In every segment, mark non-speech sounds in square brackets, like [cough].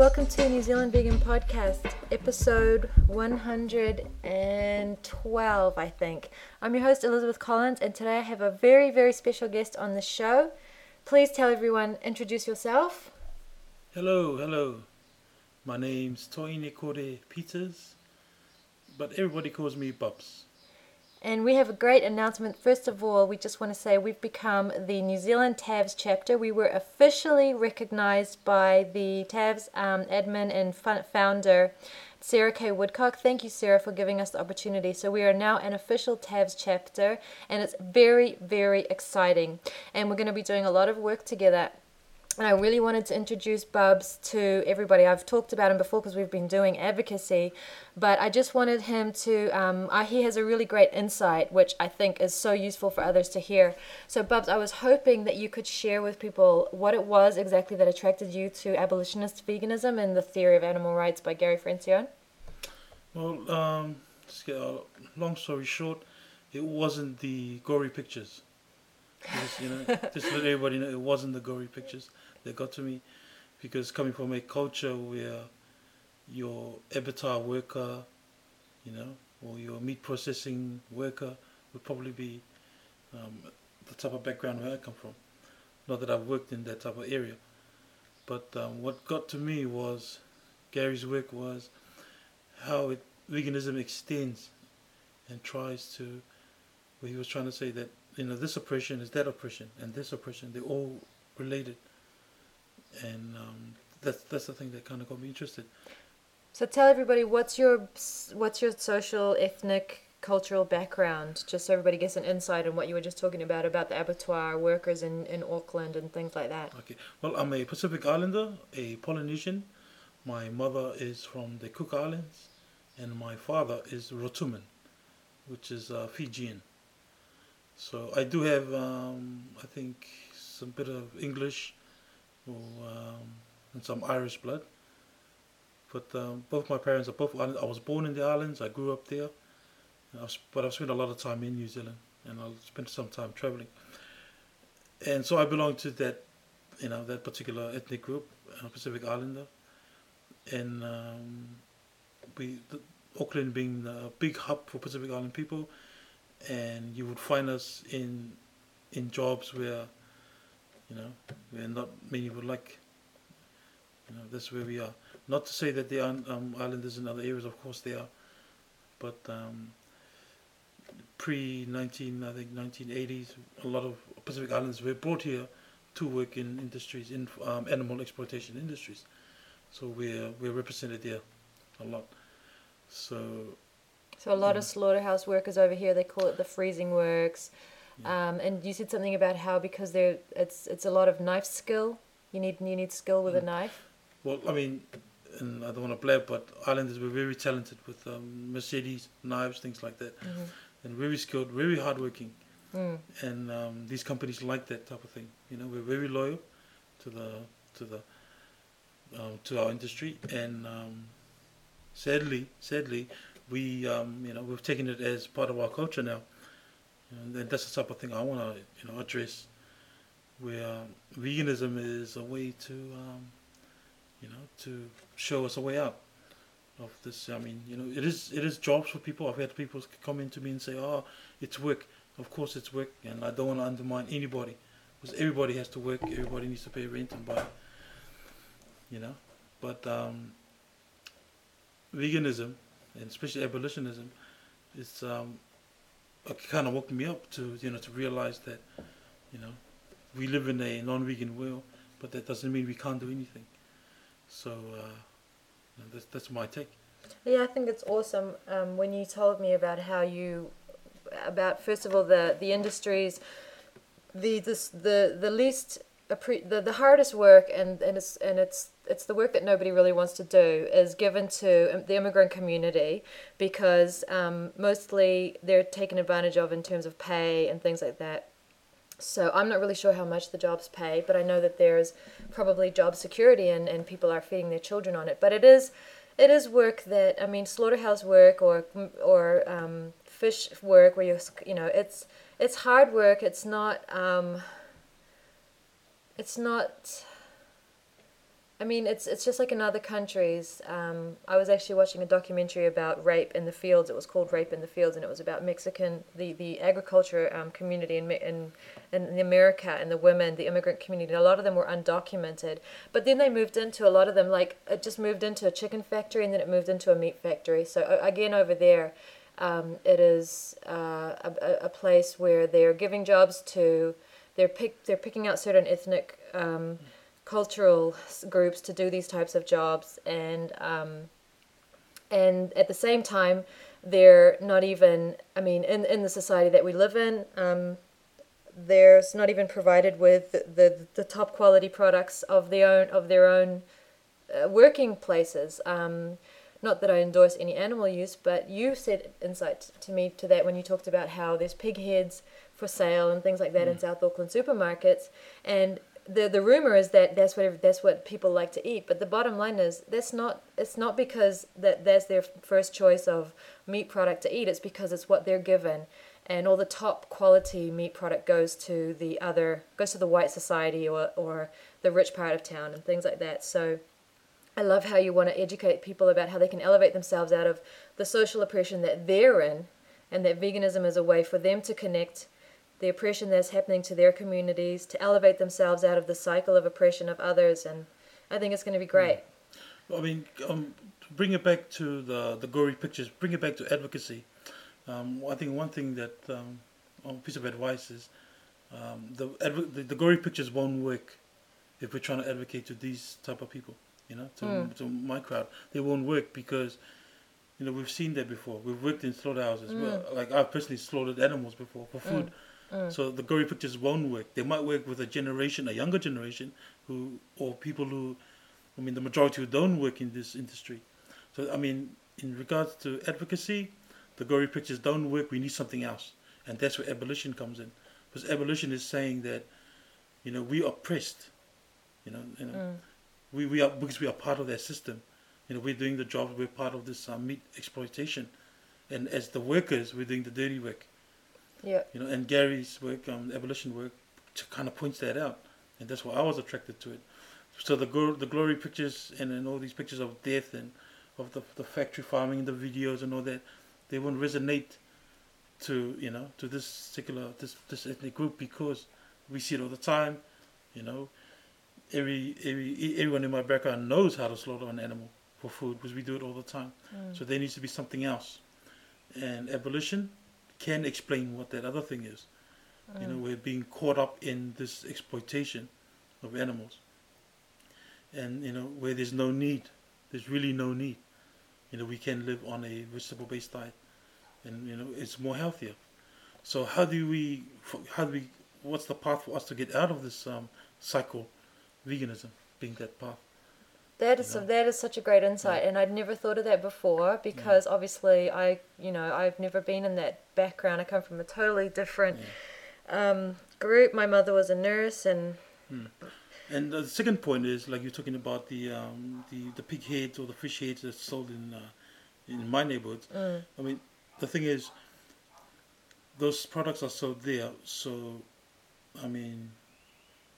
welcome to New Zealand Vegan Podcast, episode 112, I think. I'm your host, Elizabeth Collins, and today I have a very, very special guest on the show. Please tell everyone, introduce yourself. Hello, hello. My name's Toine Kore Peters, but everybody calls me Bubs. And we have a great announcement. First of all, we just want to say we've become the New Zealand TAVS chapter. We were officially recognized by the TAVS um, admin and founder, Sarah K. Woodcock. Thank you, Sarah, for giving us the opportunity. So we are now an official TAVS chapter, and it's very, very exciting. And we're going to be doing a lot of work together and I really wanted to introduce Bubs to everybody. I've talked about him before because we've been doing advocacy, but I just wanted him to. Um, he has a really great insight, which I think is so useful for others to hear. So, Bubs, I was hoping that you could share with people what it was exactly that attracted you to abolitionist veganism and the theory of animal rights by Gary Francione. Well, um, long story short, it wasn't the gory pictures. Just, you know, just let everybody know it wasn't the gory pictures that got to me because coming from a culture where your abattoir worker, you know, or your meat processing worker would probably be um, the type of background where I come from. Not that I've worked in that type of area, but um, what got to me was Gary's work was how it, veganism extends and tries to. Where he was trying to say that you know this oppression is that oppression and this oppression they're all related and um, that's that's the thing that kind of got me interested. So tell everybody what's your what's your social, ethnic, cultural background, just so everybody gets an insight on what you were just talking about about the abattoir workers in in Auckland and things like that. Okay, well I'm a Pacific Islander, a Polynesian. My mother is from the Cook Islands, and my father is Rotuman, which is uh, Fijian. So I do have, um, I think, some bit of English um, and some Irish blood. But um, both my parents are both I was born in the islands. I grew up there, I've, but I've spent a lot of time in New Zealand, and I've spent some time traveling. And so I belong to that, you know, that particular ethnic group, uh, Pacific Islander, and um, we the, Auckland being a big hub for Pacific Island people, and you would find us in in jobs where you know, and not many would like. You know, that's where we are. Not to say that there aren't um, islanders in other areas, of course there are, but um, pre 19, I think 1980s, a lot of Pacific Islanders were brought here to work in industries, in um, animal exploitation industries. So we're we're represented there a lot. So. So a lot of slaughterhouse workers over here, they call it the freezing works. Um, and you said something about how because there it's it's a lot of knife skill. You need you need skill with mm. a knife. Well, I mean, and I don't want to blab, but Islanders were very talented with um, Mercedes knives, things like that, mm-hmm. and very skilled, very hardworking. Mm. And um, these companies like that type of thing. You know, we're very loyal to the to the um, to our industry, and um, sadly, sadly, we um, you know we've taken it as part of our culture now and that's the type of thing I want to you know address, where um, veganism is a way to um, you know to show us a way out of this. I mean, you know, it is it is jobs for people. I've had people come in to me and say, "Oh, it's work." Of course, it's work, and I don't want to undermine anybody, because everybody has to work. Everybody needs to pay rent and buy. You know, but um, veganism, and especially abolitionism, is um, kind of woke me up to you know to realize that you know we live in a non-vegan world, but that doesn't mean we can't do anything. So uh, that's that's my take. Yeah, I think it's awesome um, when you told me about how you about first of all the the industries the this, the the least the, the hardest work and, and it's and it's it's the work that nobody really wants to do is given to the immigrant community because um, mostly they're taken advantage of in terms of pay and things like that. So I'm not really sure how much the jobs pay, but I know that there's probably job security and, and people are feeding their children on it. But it is it is work that I mean slaughterhouse work or or um, fish work where you're you know it's it's hard work. It's not um, it's not I mean, it's it's just like in other countries. Um, I was actually watching a documentary about rape in the fields. It was called Rape in the Fields, and it was about Mexican the the agriculture um, community in, in in America and the women, the immigrant community. A lot of them were undocumented, but then they moved into a lot of them like it just moved into a chicken factory, and then it moved into a meat factory. So again, over there, um, it is uh, a, a place where they're giving jobs to they're pick they're picking out certain ethnic. Um, cultural groups to do these types of jobs and um, and at the same time they're not even i mean in, in the society that we live in um, there's not even provided with the, the, the, top quality products of their own of their own uh, working places um, not that I endorse any animal use, but you said insight to me to that when you talked about how there's pig heads for sale and things like that mm. in South Auckland supermarkets, and the the rumor is that that's what that's what people like to eat. But the bottom line is that's not it's not because that that's their first choice of meat product to eat. It's because it's what they're given. And all the top quality meat product goes to the other goes to the white society or or the rich part of town and things like that. So I love how you want to educate people about how they can elevate themselves out of the social oppression that they're in and that veganism is a way for them to connect the oppression that's happening to their communities, to elevate themselves out of the cycle of oppression of others, and I think it's going to be great. I mean, um, to bring it back to the the gory pictures, bring it back to advocacy. Um, I think one thing that um, a piece of advice is um, the, the, the gory pictures won't work if we're trying to advocate to these type of people. You know, to mm. to my crowd, they won't work because you know we've seen that before. We've worked in slaughterhouses. Mm. Well, like I've personally slaughtered animals before for food. Mm Mm. So the gory pictures won't work. They might work with a generation, a younger generation, who or people who, I mean, the majority who don't work in this industry. So I mean, in regards to advocacy, the gory pictures don't work. We need something else, and that's where abolition comes in. Because abolition is saying that, you know, we are oppressed. You know, you know, mm. we we are because we are part of that system. You know, we're doing the job. We're part of this uh, meat exploitation, and as the workers, we're doing the dirty work. Yeah. You know, and Gary's work, um, abolition work, kind of points that out, and that's why I was attracted to it. So the the glory pictures and, and all these pictures of death and of the the factory farming, and the videos and all that, they won't resonate to you know to this particular this this ethnic group because we see it all the time. You know, every every everyone in my background knows how to slaughter an animal for food because we do it all the time. Mm. So there needs to be something else. And abolition can explain what that other thing is. Mm. You know, mm. we're being caught up in this exploitation of animals. And, you know, where there's no need, there's really no need. You know, we can live on a vegetable based diet and, you know, it's more healthier. So, how do we, how do we, what's the path for us to get out of this um, cycle, veganism being that path? That is yeah. that is such a great insight, yeah. and I'd never thought of that before because yeah. obviously I you know I've never been in that background. I come from a totally different um, group. My mother was a nurse, and hmm. and the second point is like you're talking about the um, the the pig heads or the fish heads that's sold in uh, in my neighborhood. Mm. I mean, the thing is, those products are sold there, so I mean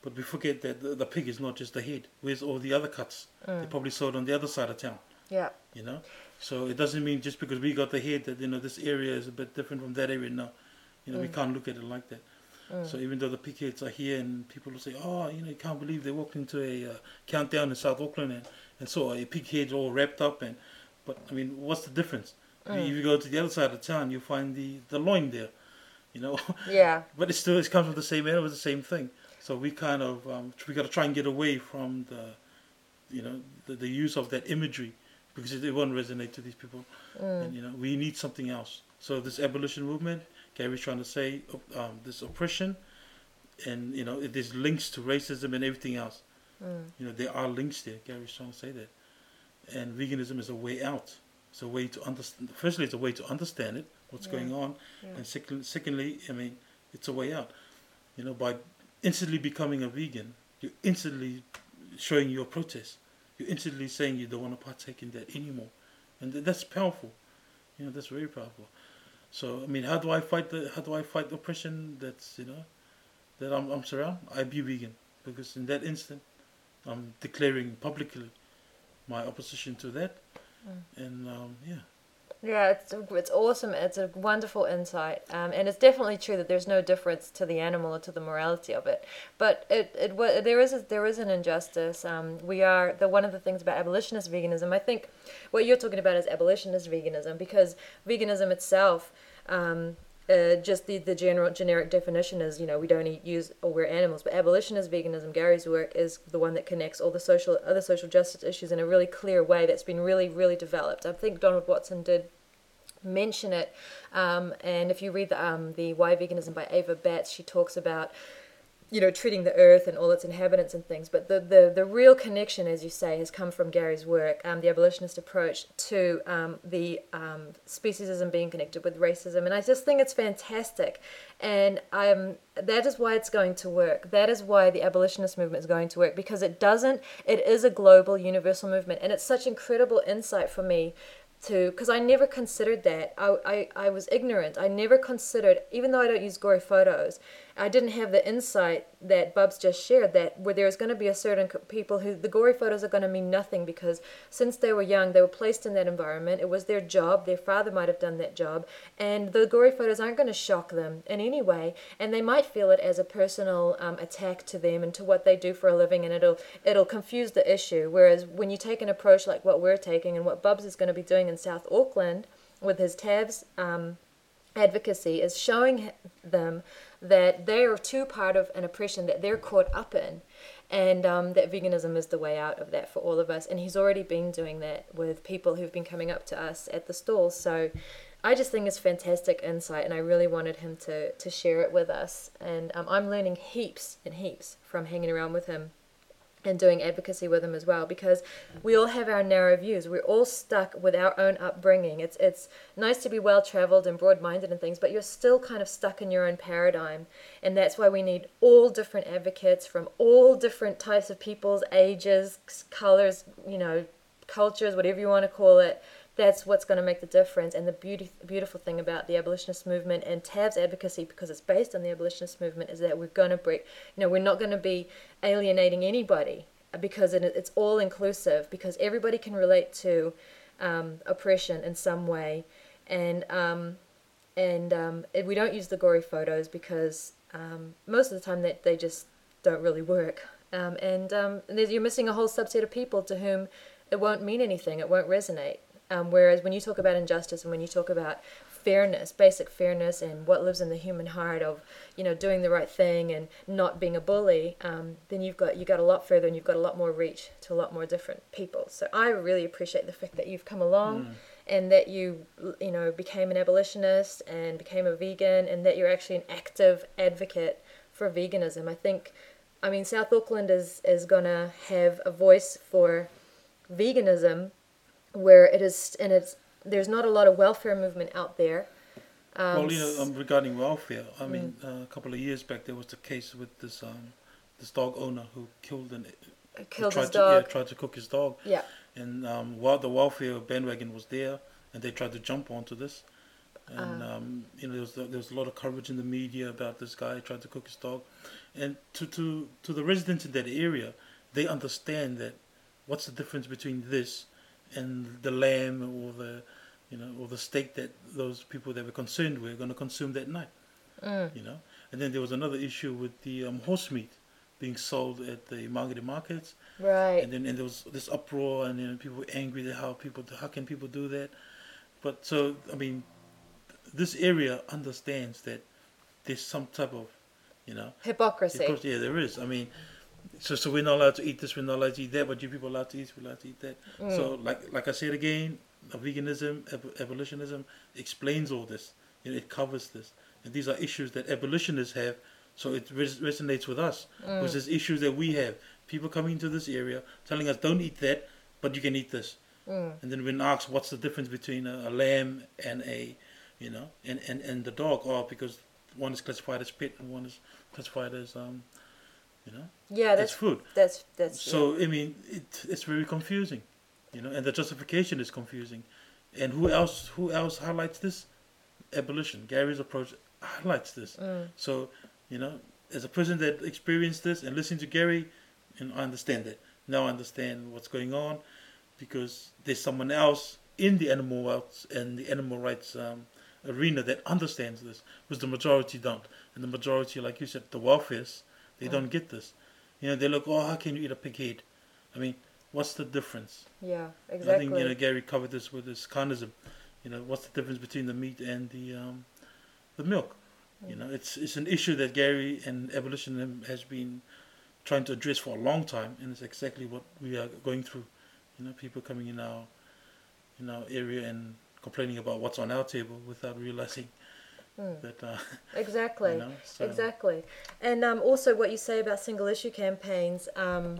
but we forget that the, the, pig is not just the head. Where's all the other cuts? Mm. They probably sold on the other side of town. Yeah. You know? So it doesn't mean just because we got the head that, you know, this area is a bit different from that area. No. You know, mm. we can't look at it like that. Mm. So even though the pig heads are here and people will say, oh, you know, you can't believe they walked into a uh, countdown in South Auckland and, and saw a pig head all wrapped up. and But, I mean, what's the difference? Mm. If you go to the other side of town, you find the, the loin there, you know? Yeah. [laughs] but it still it comes from the same animal, it's the same thing. So we kind of um, we got to try and get away from the, you know, the, the use of that imagery because it, won't resonate to these people. Mm. And you know, we need something else. So this abolition movement, Gary's trying to say um, this oppression, and you know, there's links to racism and everything else. Mm. You know, there are links there. Gary's trying to say that, and veganism is a way out. It's a way to understand. Firstly, it's a way to understand it, what's yeah. going on, yeah. and second, secondly, I mean, it's a way out. You know, by instantly becoming a vegan, you're instantly showing your protest. You're instantly saying you don't want to partake in that anymore, and that's powerful. You know, that's very powerful. So I mean, how do I fight the how do I fight the oppression that's you know that I'm I'm surrounded? I be vegan because in that instant, I'm declaring publicly my opposition to that. And um, yeah, Yeah, it's it's awesome. It's a wonderful insight, um, and it's definitely true that there's no difference to the animal or to the morality of it. But it, it there is a, there is an injustice. Um, we are the one of the things about abolitionist veganism. I think what you're talking about is abolitionist veganism because veganism itself. Um, uh, just the, the general generic definition is you know we don't eat use or wear animals but abolitionist veganism gary's work is the one that connects all the social other social justice issues in a really clear way that's been really really developed i think donald watson did mention it. Um, and if you read the um, the Why Veganism by Eva Batt, she talks about you know treating the earth and all its inhabitants and things. But the the, the real connection, as you say, has come from Gary's work, um, the abolitionist approach to um, the um, speciesism being connected with racism, and I just think it's fantastic. And um, that is why it's going to work. That is why the abolitionist movement is going to work because it doesn't. It is a global, universal movement, and it's such incredible insight for me to because I never considered that. I, I, I was ignorant. I never considered, even though I don't use gory photos, I didn't have the insight that Bubs just shared that where there's going to be a certain people who the gory photos are going to mean nothing because since they were young, they were placed in that environment. It was their job. Their father might have done that job, and the gory photos aren't going to shock them in any way, and they might feel it as a personal um, attack to them and to what they do for a living, and it'll it'll confuse the issue. Whereas when you take an approach like what we're taking and what Bubs is going to be doing in South Auckland with his TAVS. Um, advocacy is showing them that they are too part of an oppression that they're caught up in and um, that veganism is the way out of that for all of us and he's already been doing that with people who've been coming up to us at the stalls so i just think it's fantastic insight and i really wanted him to, to share it with us and um, i'm learning heaps and heaps from hanging around with him and doing advocacy with them as well because we all have our narrow views. We're all stuck with our own upbringing. It's it's nice to be well traveled and broad minded and things, but you're still kind of stuck in your own paradigm. And that's why we need all different advocates from all different types of peoples, ages, colors, you know, cultures, whatever you want to call it. That's what's going to make the difference. And the beauty, beautiful thing about the abolitionist movement and TAVS advocacy, because it's based on the abolitionist movement, is that we're going to break, you know, we're not going to be alienating anybody because it, it's all inclusive, because everybody can relate to um, oppression in some way. And, um, and um, it, we don't use the gory photos because um, most of the time that they just don't really work. Um, and um, and you're missing a whole subset of people to whom it won't mean anything, it won't resonate. Um, whereas when you talk about injustice and when you talk about fairness, basic fairness, and what lives in the human heart of you know doing the right thing and not being a bully, um, then you've got you got a lot further and you've got a lot more reach to a lot more different people. So I really appreciate the fact that you've come along and that you you know became an abolitionist and became a vegan and that you're actually an active advocate for veganism. I think, I mean, South Auckland is is gonna have a voice for veganism where it is and it's there's not a lot of welfare movement out there. Um, well, you know, um, regarding welfare, I mean, uh, a couple of years back there was the case with this um, this dog owner who killed an who killed tried his to, dog. Yeah, tried to cook his dog, Yeah. and um, while the welfare bandwagon was there, and they tried to jump onto this, and Ah. um, you know, there was there was a lot of coverage in the media about this guy tried to cook his dog, and to to to the residents in that area, they understand that what's the difference between this and the lamb or the you know or the steak that those people that were concerned were going to consume that night Mm. you know and then there was another issue with the um, horse meat being sold at the market markets Right. and then and there was this uproar and then people were angry that how people how can people do that but so i mean this area understands that there's some type of you know Hypocrisy. of course, yeah, there is. I mean, so so we're not allowed to eat this, we're not allowed to eat that, but you people are allowed to eat, we're allowed to eat that. Mm. So like like I said again, veganism, ab- abolitionism explains all this. You know, it covers this, and these are issues that abolitionists have. So it res- resonates with us Mm. because there's issues that we have. People coming into this area telling us don't eat that, but you can eat this. Mm. And then when asked what's the difference between a, a lamb and a, you know, and, and, and the dog, oh, because one is classified as pet and one is classified as, um, you know, Yeah, that's food. that's that's So I mean, it, it's very confusing, you know, and the justification is confusing. And who else? Who else highlights this? Abolition. Gary's approach highlights this. Mm. So, you know, as a person that experienced this and listened to Gary, and I understand that. now I understand what's going on because there's someone else in the animal rights and the animal rights um, arena that understands this, because the majority don't. And the majority, like you said, the welfares, they Mm. don't get this. You know, they look, oh, how can you eat a pig head? I mean, what's the difference? Yeah, I exactly. think you know Gary covered this with his carnism. You know, what's the difference between the meat and the um, the milk? You Mm. know, it's it's an issue that Gary and abolitionism has been trying to address for a long time, and it's exactly what we are going through. You know, people coming in our in our area and complaining about what's on our table without realizing Mm. that. Uh, [laughs] Exactly. You know, so- Exactly. And um, also, what you say about single issue campaigns, um,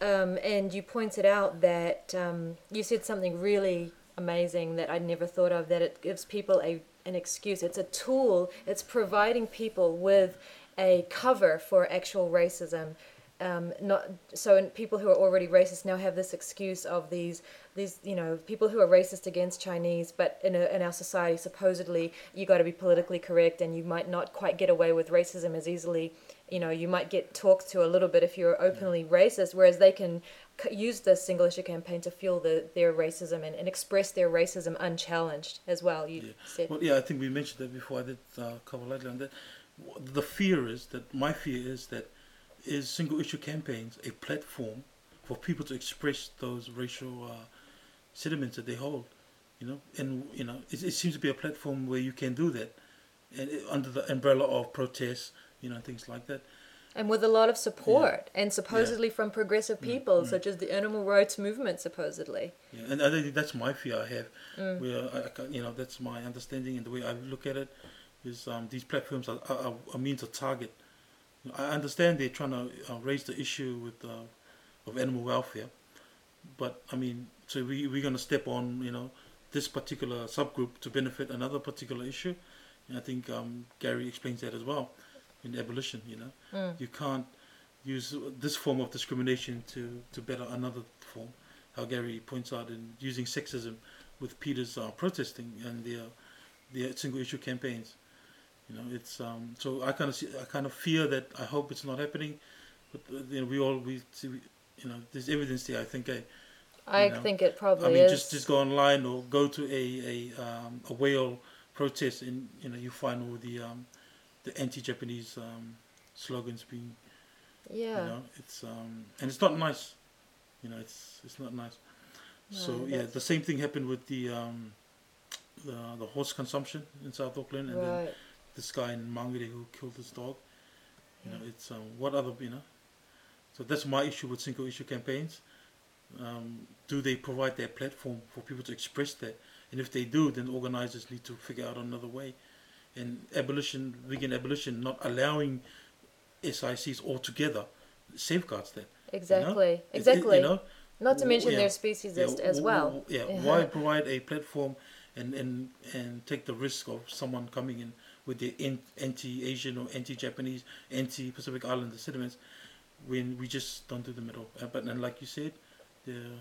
um, and you pointed out that um, you said something really amazing that I'd never thought of that it gives people a, an excuse. It's a tool, it's providing people with a cover for actual racism. Um, not so people who are already racist now have this excuse of these these you know people who are racist against Chinese, but in a, in our society supposedly you got to be politically correct and you might not quite get away with racism as easily. You know you might get talked to a little bit if you're openly racist, whereas they can c- use the single issue campaign to fuel the, their racism and, and express their racism unchallenged as well. You Yeah. said Well, yeah, I think we mentioned that before. I did uh, cover lightly on that. The fear is that my fear is that is single issue campaigns a platform for people to express those racial uh, sentiments that they hold, you know, and you know it, it seems to be a platform where you can do that, and under the umbrella of protests, you know, things like that. and with a lot of support and supposedly from progressive Mm, people mm. such as the animal rights movement supposedly. Yeah, and I think that's my fear I have. Mm. Where I, you know, that's my understanding and the way I look at it is um, these platforms are, are, are a means of target. I understand they're trying to uh, raise the issue with uh, of animal welfare, but I mean, so we we're gonna step on you know this particular subgroup to benefit another particular issue. And I think um, Gary explains that as well in abolition. You know, Mm. you can't use this form of discrimination to, to better another form. How Gary points out in using sexism with PETA's uh, protesting and their their single issue campaigns. You know, it's um, so I kind of see, I kind of fear that I hope it's not happening, but uh, you know we all we see we, you know there's evidence there. I think I I know, think it probably I mean is. just just go online or go to a a um, a whale protest and you know you find all the um, the anti-Japanese um, slogans being yeah. you know, it's um, and it's not nice. You know, it's it's not nice. so yeah, the same thing happened with the um, the the horse consumption in South Auckland, and then right. This guy in Mangere who killed his dog. You know, it's um, what other you know. So that's my issue with single issue campaigns. Um, do they provide that platform for people to express that? And if they do, then organizers need to figure out another way. And abolition, vegan abolition, not allowing SICs altogether, safeguards that. Exactly. It- it- Exactly. you know, Not to mention yeah. their speciesist yeah, as well. Yeah, Yeah. [laughs] why provide a platform and, and, and take the risk of someone coming in with the anti-Asian or anti-Japanese, anti-Pacific Islander sentiments when we just don't do them at all. Uh, but and like you said, they're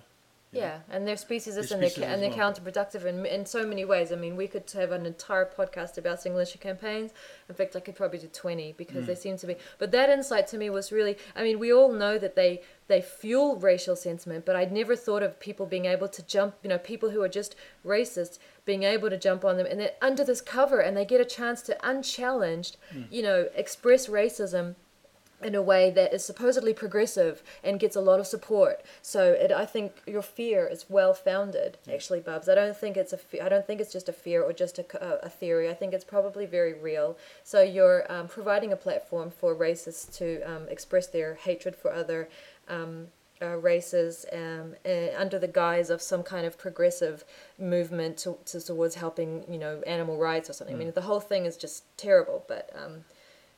Yeah, and they're speciesist They're and they're, and they're well. counterproductive in, in so many ways. I mean, we could have an entire podcast about single issue campaigns. In fact, I could probably do 20 because Mm. they seem to be. But that insight to me was really, I mean, we all know that they, they fuel racial sentiment, but I'd never thought of people being able to jump, you know, people who are just racist being able to jump on them and they're under this cover and they get a chance to unchallenged, Mm. you know, express racism in a way that is supposedly progressive and gets a lot of support. So it, I think your fear is well founded, actually, Bubs. I don't think it's a fe- I don't think it's just a fear or just a theory. I think it's probably very real. So you're um, providing a platform for racists to um, express their hatred for other. Um, uh, races um, uh, under the guise of some kind of progressive movement to, to, towards helping, you know, animal rights or something. I mean, the whole thing is just terrible. But um,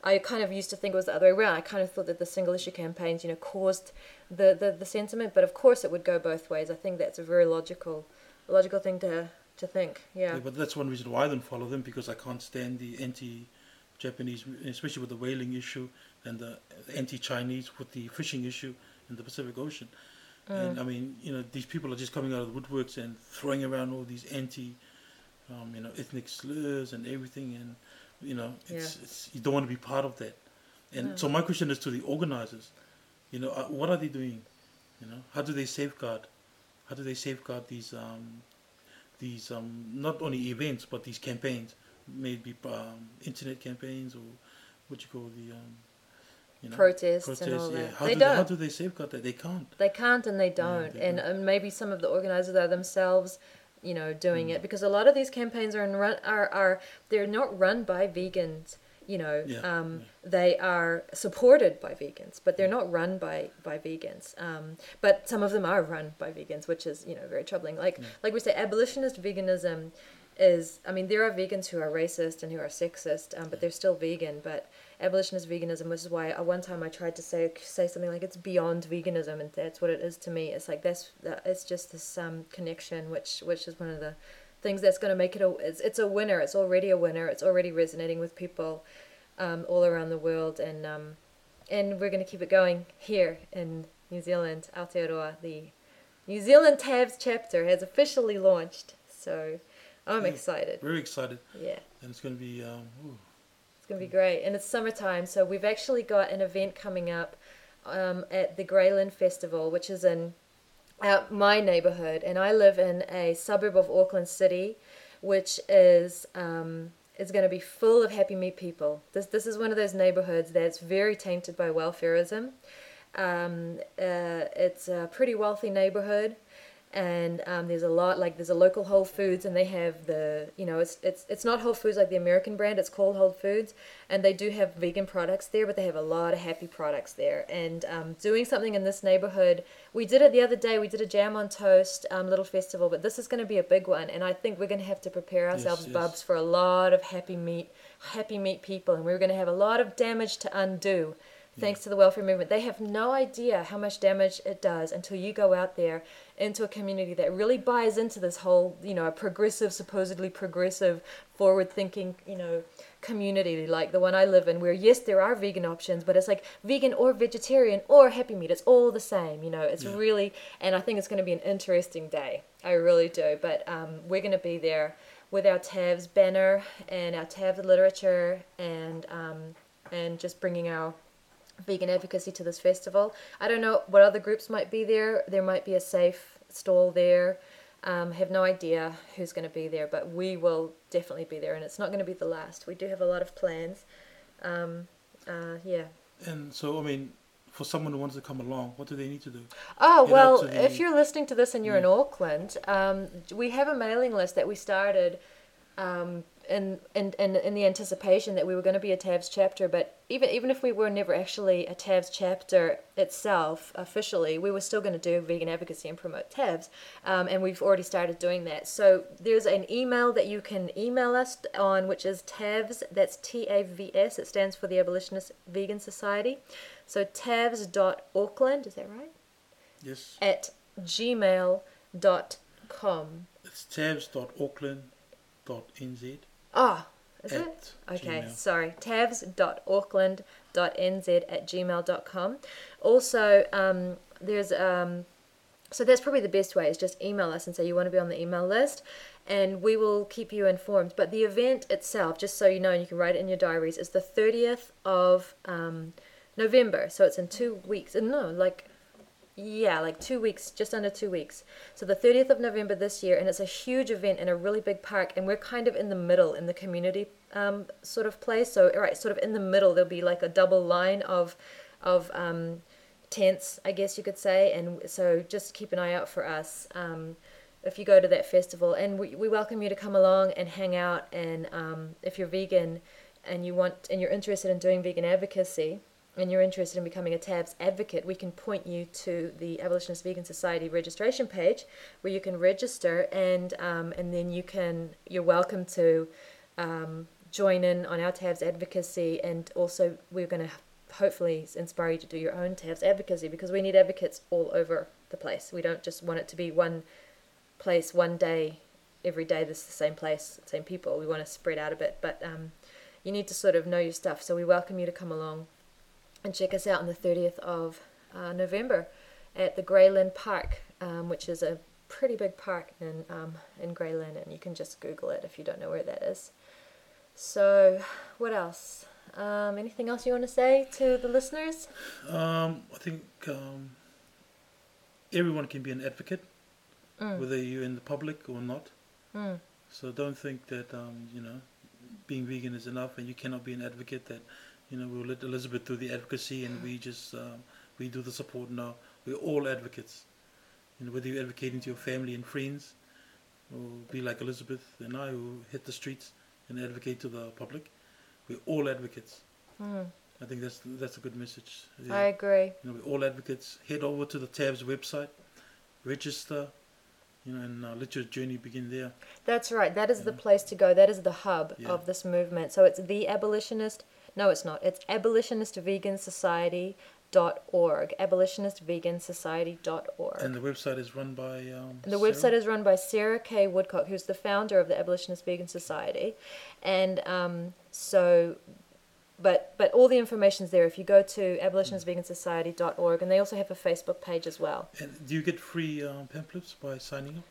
I kind of used to think it was the other way around. I kind of thought that the single issue campaigns, you know, caused the, the, the sentiment, but of course it would go both ways. I think that's a very logical logical thing to to think. Yeah. Yeah, but that's one reason why I don't follow them because I can't stand the anti-Japanese, especially with the whaling issue and the anti-Chinese with the fishing issue in the Pacific Ocean. And I mean, you know, these people are just coming out of the woodworks and throwing around all these anti, um, you know, ethnic slurs and everything, and you know, it's, it's you don't want to be part of that. And No. so my question is to the organizers, you know, uh, what are they doing? You know, how do they safeguard? How do they safeguard these um, these um, not only events but these campaigns, maybe um, internet campaigns or what you call the um, you know, protests, and all yeah. that. How they do don't. how do they safeguard that? They can't. They can't and they don't. they and, don't. and maybe some of the organizers are themselves, you know, doing Mm. it because a lot of these campaigns are in run are, are they're not run by vegans. You know, Yeah, um, they are supported by vegans, but they're not run by by vegans. Um, but some of them are run by vegans, which is you know very troubling. Like like we say, abolitionist veganism is. I mean, there are vegans who are racist and who are sexist, um, but they're still vegan. But abolitionist veganism, which is why at one time I tried to say say something like it's beyond veganism, and that's what it is to me. It's like that's that- it's just this um, connection, which which is one of the things that's going to make it a it's, it's a winner. It's already a winner. It's already resonating with people um, all around the world, and um, and we're going to keep it going here in New Zealand. Aotearoa, the New Zealand TAVS chapter has officially launched, so I'm Yeah. excited. Very excited, Yeah. and it's going to be. Um, It's gonna be great, and it's summertime, so we've actually got an event coming up um, at the Grey Lynn Festival, which is in out my neighborhood, and I live in a suburb of Auckland City, which is um, is going to be full of happy meat people. This this is one of those neighborhoods that's very tainted by welfareism. Um, uh, it's a pretty wealthy neighborhood, and um, there's a lot like there's a local Whole Foods, and they have the you know it's it's it's not Whole Foods like the American brand. It's called Whole Foods, and they do have vegan products there, but they have a lot of happy products there. And um, doing something in this neighborhood, we did it the other day. We did a jam on toast um, little festival, but this is going to be a big one, and I think we're going to have to prepare ourselves, yes. bubs, for a lot of happy meat, happy meat people, and we're going to have a lot of damage to undo thanks to the welfare movement. They have no idea how much damage it does until you go out there into a community that really buys into this whole, you know, a progressive, supposedly progressive, forward thinking, you know, community like the one I live in, where yes, there are vegan options, but it's like vegan or vegetarian or happy meat. It's all the same, you know. It's Yeah. really, and I think it's going to be an interesting day. I really do. But um, we're going to be there with our TAVS banner and our TAVS literature and um, and just bringing our vegan advocacy to this festival. I don't know what other groups might be there. There might be a safe stall there. Um, have no idea who's going to be there, but we will definitely be there, and it's not going to be the last. We do have a lot of plans. Um, uh, yeah. and so, I mean, for someone who wants to come along, what do they need to do? Oh Head well, the- if you're listening to this and you're in Auckland, um, we have a mailing list that we started um, in, in in in the anticipation that we were going to be a TAVS chapter. But even even if we were never actually a TAVS chapter itself officially, we were still going to do vegan advocacy and promote TAVS, um, and we've already started doing that. So there's an email that you can email us on, which is TAVS. That's T A V S. It stands for the Abolitionist Vegan Society. So TAVS.Auckland, is that right? Yes, at gmail.com. it's tavs.auckland.nz. Ah, is it? Okay, Gmail. sorry. tavs.auckland.nz at gmail.com. Also, um, there's um, so that's probably the best way is just email us and say you want to be on the email list and we will keep you informed. But the event itself, just so you know, and you can write it in your diaries, is the 30th of um, November. So it's in two weeks. No, like yeah, like two weeks, just under two weeks. So the 30th of November this year, and it's a huge event in a really big park, and we're kind of in the middle, in the community um, sort of place. So, right, sort of in the middle, there'll be like a double line of, of um, tents, I guess you could say. And so just keep an eye out for us um, if you go to that festival. And we, we welcome you to come along and hang out. And um, if you're vegan and you want and you're interested in doing vegan advocacy, and you're interested in becoming a TAVS advocate, we can point you to the Abolitionist Vegan Society registration page, where you can register, and um, and then you can you're welcome to um, join in on our TAVS advocacy, and also we're going to hopefully inspire you to do your own TAVS advocacy because we need advocates all over the place. We don't just want it to be one place, one day, every day. This is the same place, same people. We want to spread out a bit, but um, you need to sort of know your stuff. So we welcome you to come along and check us out on the 30th of uh, November at the Grey Lynn Park, um, which is a pretty big park in um, in Grey Lynn, and you can just Google it if you don't know where that is. So, what else? Um, anything else you want to say to the listeners? Um, I think um, everyone can be an advocate, Mm. whether you're in the public or not. Mm. So don't think that um, you know being vegan is enough, and you cannot be an advocate. That you know we'll let Elizabeth do the advocacy, and we just um, we do the support. now. we're all advocates. You know whether you're advocating to your family and friends, or be like Elizabeth and I who hit the streets and advocate to the public. We're all advocates. Mm. I think that's that's a good message. I agree. You know, we're all advocates. Head over to the TAVS website, register, you know, and uh, let your journey begin there. That's right. That is the place to go. That is the hub Yeah. of this movement. So it's the abolitionist. No, it's not. It's abolitionistvegansociety.org. Abolitionistvegansociety.org. And the website is run by. Um, The Sarah? website is run by Sarah K. Woodcock, who's the founder of the Abolitionist Vegan Society, and um, so, but but all the information's there. If you go to abolitionistvegansociety.org, and they also have a Facebook page as well. And do you get free um, pamphlets by signing up?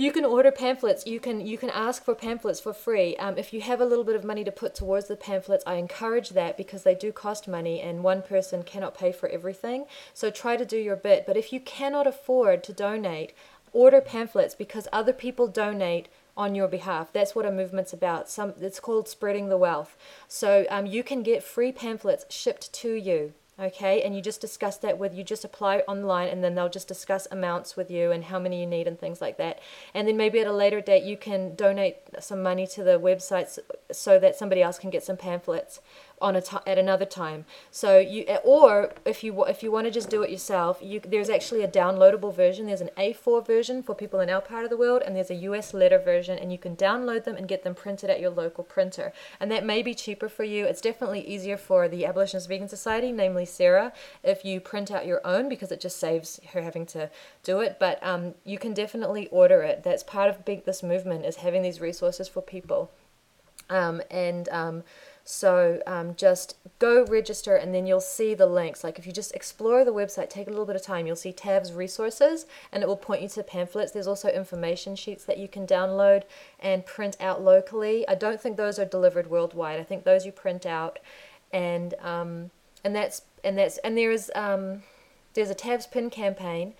You can order pamphlets. You can you can ask for pamphlets for free. Um, if you have a little bit of money to put towards the pamphlets, I encourage that because they do cost money, and one person cannot pay for everything. So try to do your bit. But if you cannot afford to donate, order pamphlets because other people donate on your behalf. That's what a movement's about. Some it's called spreading the wealth. So um, you can get free pamphlets shipped to you okay and you just discuss that with you just apply online and then they'll just discuss amounts with you and how many you need and things like that. And then maybe at a later date you can donate some money to the websites so that somebody else can get some pamphlets on a t- at another time. So you or if you if you want to just do it yourself you there's actually a downloadable version. There's an A4 version for people in our part of the world and there's a US letter version and you can download them and get them printed at your local printer. And that may be cheaper for you. It's definitely easier for the abolitionist vegan society namely sarah if you print out your own because it just saves her having to do it. But um, you can definitely order it. That's part of big this movement is having these resources for people. Um, and um, so um, just go register and then you'll see the links. Like if you just explore the website, take a little bit of time, you'll see TAVS resources and it will point you to pamphlets. There's also information sheets that you can download and print out locally. I don't think those are delivered worldwide. I think those you print out and um, and that's and that's and there is um, there's a TAVS pin campaign.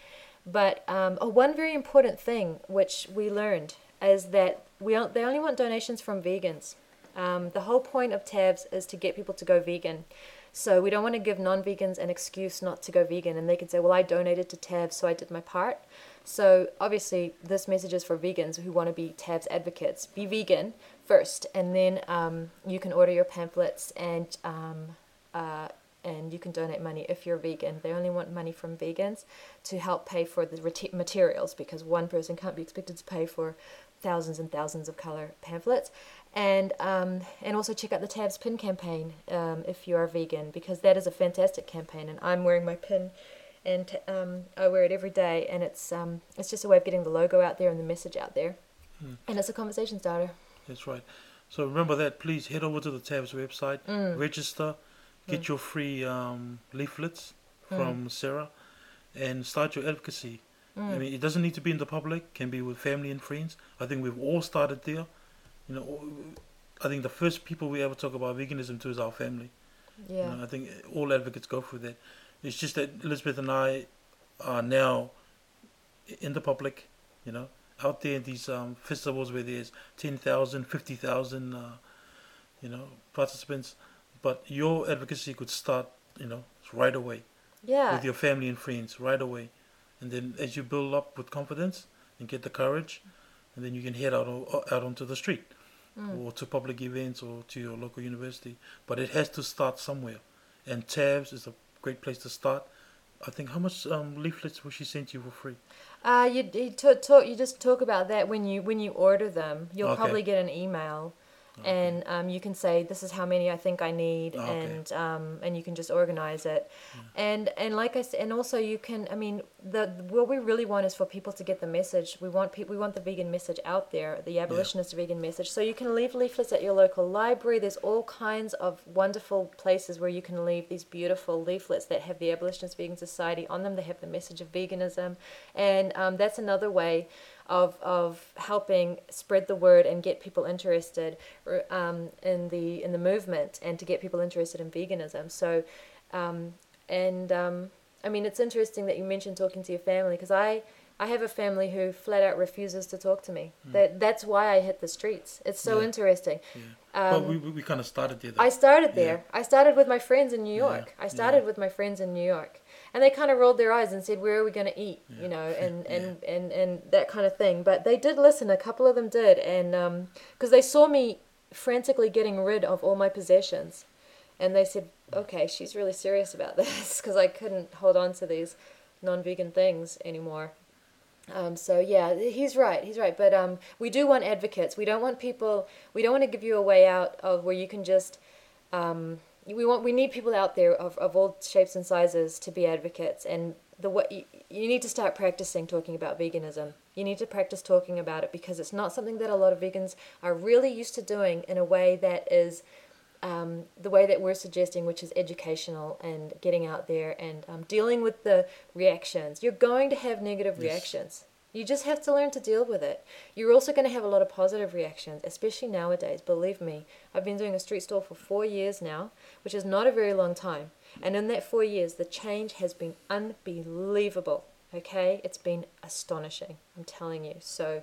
But um, oh, one very important thing which we learned is that we they only want donations from vegans. Um, the whole point of TAVS is to get people to go vegan. So we don't want to give non-vegans an excuse not to go vegan, and they can say, "Well, I donated to TAVS, so I did my part." So obviously, this message is for vegans who want to be TAVS advocates. Be vegan first, and then um, you can order your pamphlets and um, uh, and you can donate money if you're vegan. They only want money from vegans to help pay for the materials because one person can't be expected to pay for thousands and thousands of color pamphlets. And um, and also check out the TAVS Pin campaign um, if you are vegan because that is a fantastic campaign. And I'm wearing my pin, and t- um, I wear it every day. And it's um, it's just a way of getting the logo out there and the message out there. Hmm. And it's a conversation starter. That's right. So remember that. Please head over to the TAVS website, Mm. register, get your free um, leaflets from Sarah, and start your advocacy. I mean, it doesn't need to be in the public. Can be with family and friends. I think we've all started there. You know, I think the first people we ever talk about veganism to is our family. You Yeah. know, I think all advocates go through that. It's just that Elizabeth and I are now in the public, you know, out there in these um, festivals where there's 10,000, 50,000, uh, you know, participants. But your advocacy could start, you know, right away Yeah. with your family and friends, right away. And then as you build up with confidence and get the courage, and then you can head out, out onto the street Mm. or to public events or to your local university. But it has to start somewhere. And TAVS is a great place to start. I think how much um, leaflets will she send you for free? Uh, you you talk, talk you just talk about that when you when you order them. You'll Okay. probably get an email, and um, you can say this is how many I think I need, Okay. and um, and you can just organize it, and and like I said, and also you can. I mean, the what we really want is for people to get the message. We want people. We want the vegan message out there, the abolitionist vegan message. So you can leave leaflets at your local library. There's all kinds of wonderful places where you can leave these beautiful leaflets that have the abolitionist vegan society on them. They have the message of veganism, and um, that's another way of of helping spread the word and get people interested um, in the in the movement and to get people interested in veganism. So, um, and um, I mean, it's interesting that you mentioned talking to your family because I, I have a family who flat out refuses to talk to me. That that's why I hit the streets. It's so. Yeah. interesting. Yeah. Um, but we, we, we kind of started there. Though. I started Yeah. there. I started with my friends in New Yeah, York. I yeah. started with my friends in New York. And they kind of rolled their eyes and said, "Where are we going to eat?" You know, and, [laughs] and, and, and that kind of thing. But they did listen. A couple of them did, and because they saw me frantically getting rid of all my possessions, and they said, "Okay, she's really serious about [laughs] this," because I couldn't hold on to these non-vegan things anymore. Um, so yeah, he's right. He's right. But um, we do want advocates. We don't want people. We don't want to give you a way out of where you can just. Um, we want. We need people out there of, of all shapes and sizes to be advocates. And the way you, you need to start practicing talking about veganism. You need to practice talking about it because it's not something that a lot of vegans are really used to doing in a way that is um, the way that we're suggesting, which is educational and getting out there and um, dealing with the reactions. You're going to have negative Yes. reactions. You just have to learn to deal with it. You're also going to have a lot of positive reactions, especially nowadays. Believe me, I've been doing a street stall for four years now, which is not a very long time. And in that four years, the change has been unbelievable. Okay? It's been astonishing. I'm telling you. So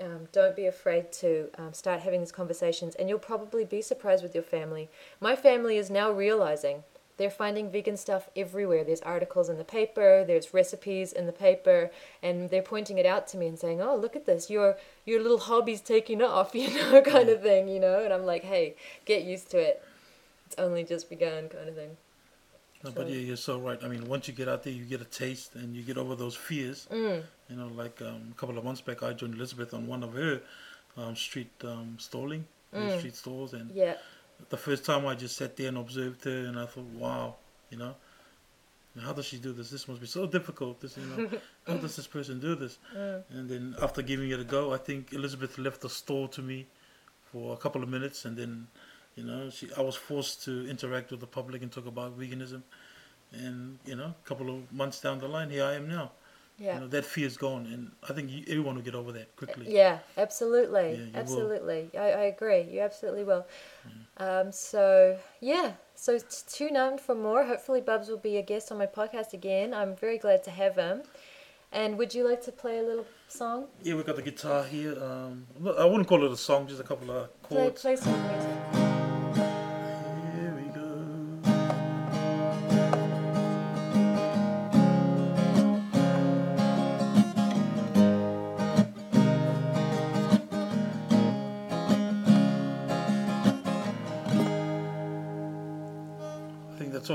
um, don't be afraid to um, start having these conversations, and you'll probably be surprised with your family. My family is now realizing they're finding vegan stuff everywhere. There's articles in the paper, there's recipes in the paper, and they're pointing it out to me and saying, "Oh, look at this! Your your little hobby's taking off," [laughs] you know, kind of thing, you know. And I'm like, "Hey, get used to it. It's only just begun," kind of thing. No, but yeah, you're so right. I mean, once you get out there, you get a taste and you get over those fears. Mm. You know, like um, a couple of months back, I joined Elizabeth on one of her um, street um, stalling, Mm. street stalls, and Yeah, the first time I just sat there and observed her, and I thought, wow, you know, how does she do this? This must be so difficult. This, you know, [laughs] how does this person do this? Mm. And then after giving it a go, I think Elizabeth left the store to me for a couple of minutes, and then, you know, she I was forced to interact with the public and talk about veganism. And you know, a couple of months down the line, here I am now. Yeah. You know, that fear's gone, and I think you, everyone will get over that quickly. Yeah, absolutely, Yeah, absolutely. I, I agree. You absolutely will. Um, so yeah, so t- tune in for more. Hopefully, Bubs will be a guest on my podcast again. I'm very glad to have him. And would you like to play a little song? Yeah, we've got the guitar here. Um, I wouldn't call it a song, just a couple of Play, chords. play some music.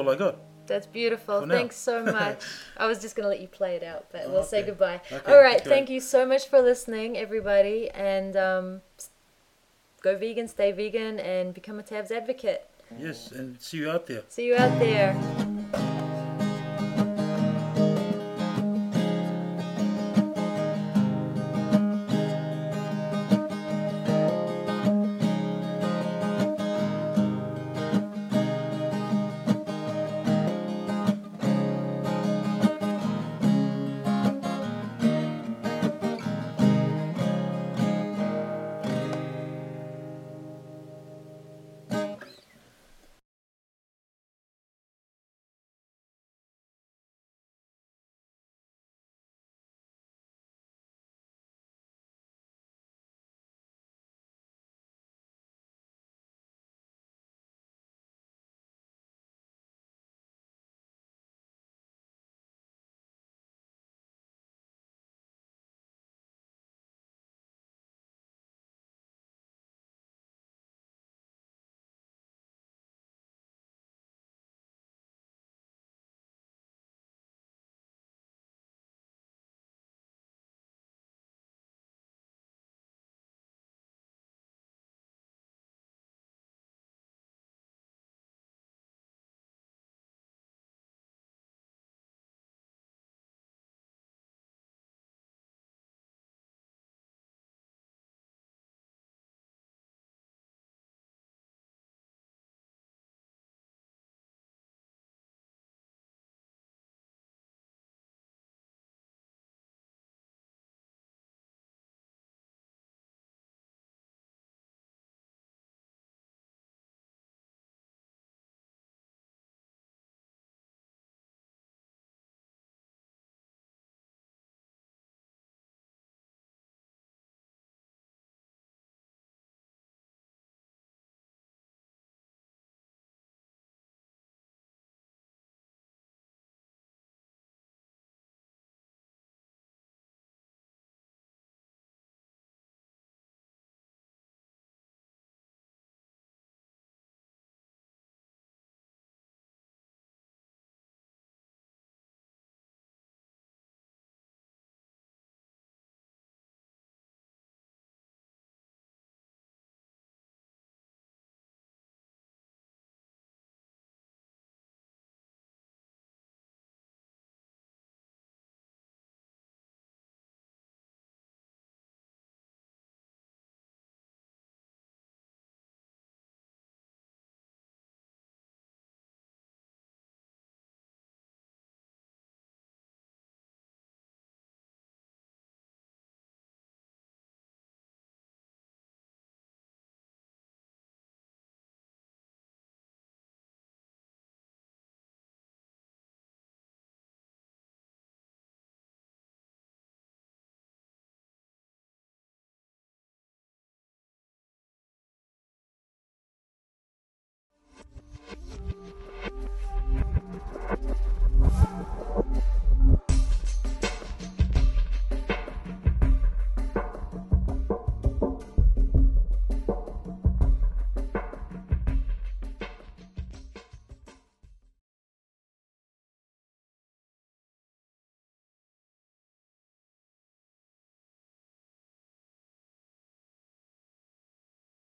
I that's all I got. That's beautiful. Thanks so [laughs] much. I was just going to let you play it out, but we'll say goodbye. Okay, All right. Thank you so much for listening, everybody. And um, go vegan, stay vegan, and become a TAVS advocate. Yes, and see you out there. See you out there.